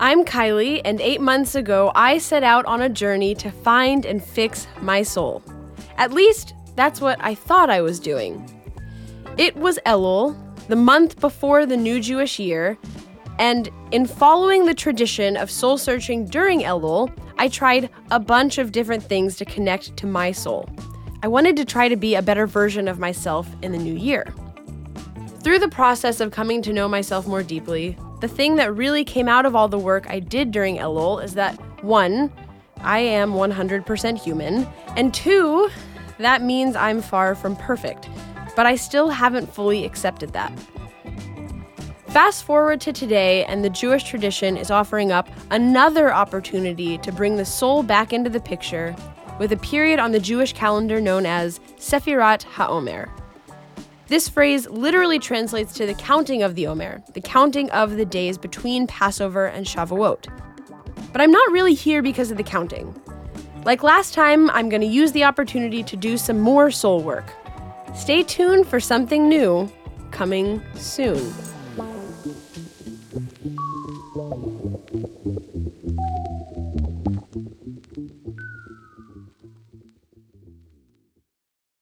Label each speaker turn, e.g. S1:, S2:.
S1: I'm Kylie, and eight months ago, I set out on a journey to find and fix my soul. At least, that's what I thought I was doing. It was Elul, the month before the new Jewish year, and in following the tradition of soul searching during Elul, I tried a bunch of different things to connect to my soul. I wanted to try to be a better version of myself in the new year. Through the process of coming to know myself more deeply, the thing that really came out of all the work I did during Elul is that one, I am 100% human, and two, that means I'm far from perfect, but I still haven't fully accepted that. Fast forward to today, and the Jewish tradition is offering up another opportunity to bring the soul back into the picture with a period on the Jewish calendar known as Sefirat HaOmer. This phrase literally translates to the counting of the Omer, the counting of the days between Passover and Shavuot. But I'm not really here because of the counting. Like last time, I'm going to use the opportunity to do some more soul work. Stay tuned for something new coming soon.